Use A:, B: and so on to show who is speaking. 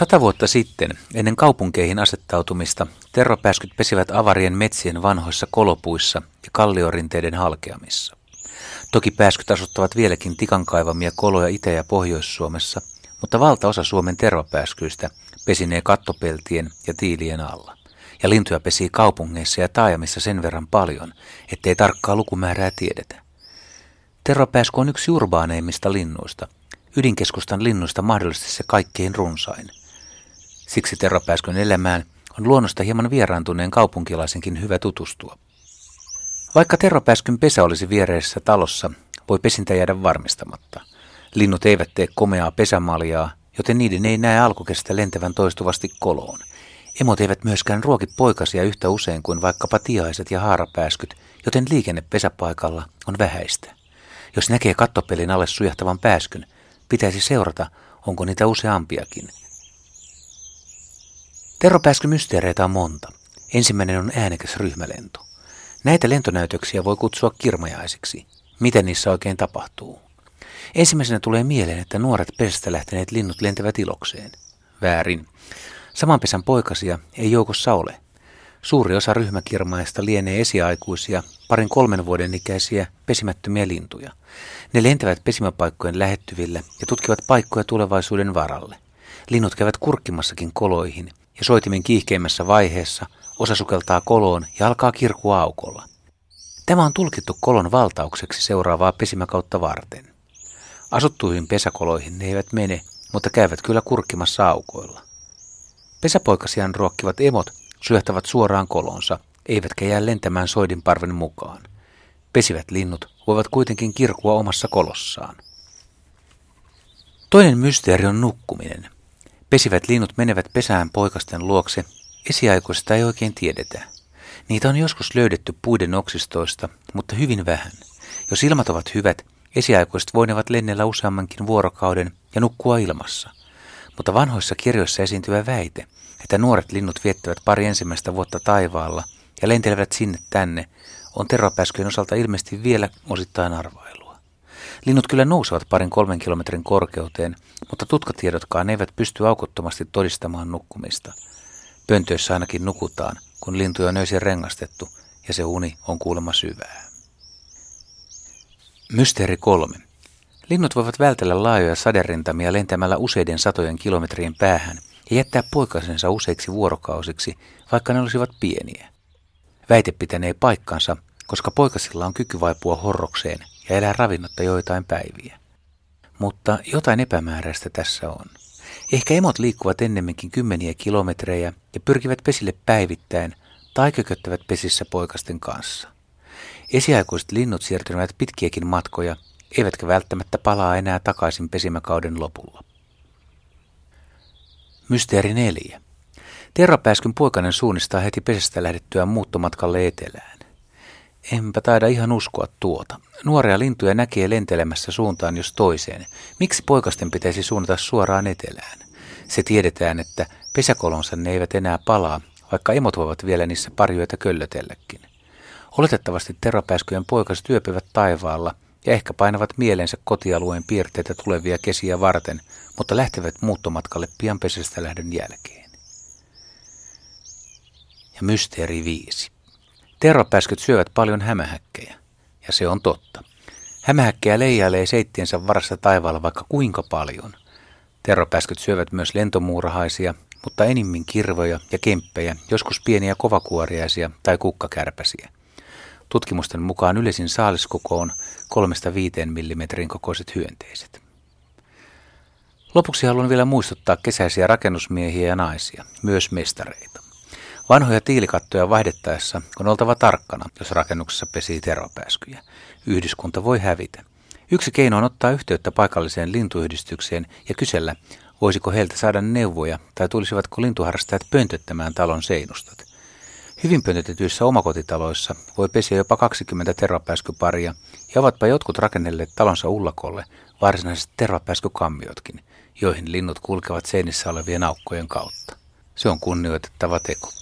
A: Sata vuotta sitten, ennen kaupunkeihin asettautumista, tervapääskyt pesivät avarien metsien vanhoissa kolopuissa ja kalliorinteiden halkeamissa. Toki pääskyt asuttavat vieläkin tikankaivamia koloja Itä- ja Pohjois-Suomessa, mutta valtaosa Suomen tervapääskyistä pesinee kattopeltien ja tiilien alla. Ja lintuja pesii kaupungeissa ja taajamissa sen verran paljon, ettei tarkkaa lukumäärää tiedetä. Tervapääsky on yksi urbaaneimmista linnuista, ydinkeskustan linnuista mahdollisesti se kaikkein runsain – Siksi terrapääskön elämään on luonnosta hieman vieraantuneen kaupunkilaisenkin hyvä tutustua. Vaikka terrapääskyn pesä olisi viereisessä talossa, voi pesintä jäädä varmistamatta. Linnut eivät tee komeaa pesämaljaa, joten niiden ei näe alkukestä lentävän toistuvasti koloon. Emot eivät myöskään ruoki poikasia yhtä usein kuin vaikkapa tiaiset ja haarapääskyt, joten liikenne pesäpaikalla on vähäistä. Jos näkee kattopelin alle sujahtavan pääskyn, pitäisi seurata, onko niitä useampiakin – Terropääskymysteereitä on monta. Ensimmäinen on äänekäs ryhmälento. Näitä lentonäytöksiä voi kutsua kirmajaisiksi. Miten niissä oikein tapahtuu? Ensimmäisenä tulee mieleen, että nuoret pesästä lähteneet linnut lentävät ilokseen. Väärin. Saman pesän poikasia ei joukossa ole. Suuri osa ryhmäkirmaista lienee esiaikuisia, parin kolmen vuoden ikäisiä, pesimättömiä lintuja. Ne lentävät pesimäpaikkojen lähettyville ja tutkivat paikkoja tulevaisuuden varalle. Linnut käyvät kurkkimassakin koloihin ja soitimen kiihkeimmässä vaiheessa osa sukeltaa koloon ja alkaa kirkua aukolla. Tämä on tulkittu kolon valtaukseksi seuraavaa pesimäkautta varten. Asuttuihin pesäkoloihin ne eivät mene, mutta käyvät kyllä kurkkimassa aukoilla. Pesäpoikasian ruokkivat emot syöhtävät suoraan kolonsa, eivätkä jää lentämään soidinparven mukaan. Pesivät linnut voivat kuitenkin kirkua omassa kolossaan. Toinen mysteeri on nukkuminen – Pesivät linnut menevät pesään poikasten luokse, esiaikoista ei oikein tiedetä. Niitä on joskus löydetty puiden oksistoista, mutta hyvin vähän. Jos ilmat ovat hyvät, esiaikoiset voinevat lennellä useammankin vuorokauden ja nukkua ilmassa. Mutta vanhoissa kirjoissa esiintyvä väite, että nuoret linnut viettävät pari ensimmäistä vuotta taivaalla ja lentelevät sinne tänne, on tervapääskyjen osalta ilmeisesti vielä osittain arvailua. Linnut kyllä nousevat parin kolmen kilometrin korkeuteen, mutta tutkatiedotkaan eivät pysty aukottomasti todistamaan nukkumista. Pöntöissä ainakin nukutaan, kun lintuja on öisin rengastettu, ja se uni on kuulemma syvää. Mysteeri kolme. Linnut voivat vältellä laajoja saderintamia lentämällä useiden satojen kilometrien päähän ja jättää poikasensa useiksi vuorokausiksi, vaikka ne olisivat pieniä. Väite pitänee paikkansa, koska poikasilla on kyky vaipua horrokseen ja elää ravinnotta joitain päiviä. Mutta jotain epämääräistä tässä on. Ehkä emot liikkuvat ennemminkin kymmeniä kilometrejä ja pyrkivät pesille päivittäin tai kököttävät pesissä poikasten kanssa. Esiaikuiset linnut siirtyvät pitkiäkin matkoja, eivätkä välttämättä palaa enää takaisin pesimäkauden lopulla. Mysteeri 4. Terrapääskyn poikainen suunnistaa heti pesästä lähdettyä muuttomatkalle etelään. Enpä taida ihan uskoa tuota. Nuoria lintuja näkee lentelemässä suuntaan jos toiseen. Miksi poikasten pitäisi suunnata suoraan etelään? Se tiedetään, että pesäkolonsa ne eivät enää palaa, vaikka emot voivat vielä niissä parjoita köllötelläkin. Oletettavasti teräpääskyjen poikaset yöpyvät taivaalla ja ehkä painavat mielensä kotialueen piirteitä tulevia kesiä varten, mutta lähtevät muuttomatkalle pian pesästä lähdön jälkeen. Ja mysteeri viisi. Terrapääskyt syövät paljon hämähäkkejä, ja se on totta. Hämähäkkejä leijailee seittiensä varassa taivaalla vaikka kuinka paljon. Terrapääskyt syövät myös lentomuurahaisia, mutta enimmin kirvoja ja kemppejä, joskus pieniä kovakuoriaisia tai kukkakärpäsiä. Tutkimusten mukaan yleisin saaliskoko on 3-5 mm kokoiset hyönteiset. Lopuksi haluan vielä muistuttaa kesäisiä rakennusmiehiä ja naisia, myös mestareita. Vanhoja tiilikattoja vaihdettaessa on oltava tarkkana, jos rakennuksessa pesii tervapääskyjä. Yhdyskunta voi hävitä. Yksi keino on ottaa yhteyttä paikalliseen lintuyhdistykseen ja kysellä, voisiko heiltä saada neuvoja tai tulisivatko lintuharrastajat pöntöttämään talon seinustat. Hyvin pöntötetyissä omakotitaloissa voi pesiä jopa 20 tervapääskyparia ja ovatpa jotkut rakennelleet talonsa ullakolle varsinaiset tervapääskykammiotkin, joihin linnut kulkevat seinissä olevien aukkojen kautta. Se on kunnioitettava teko.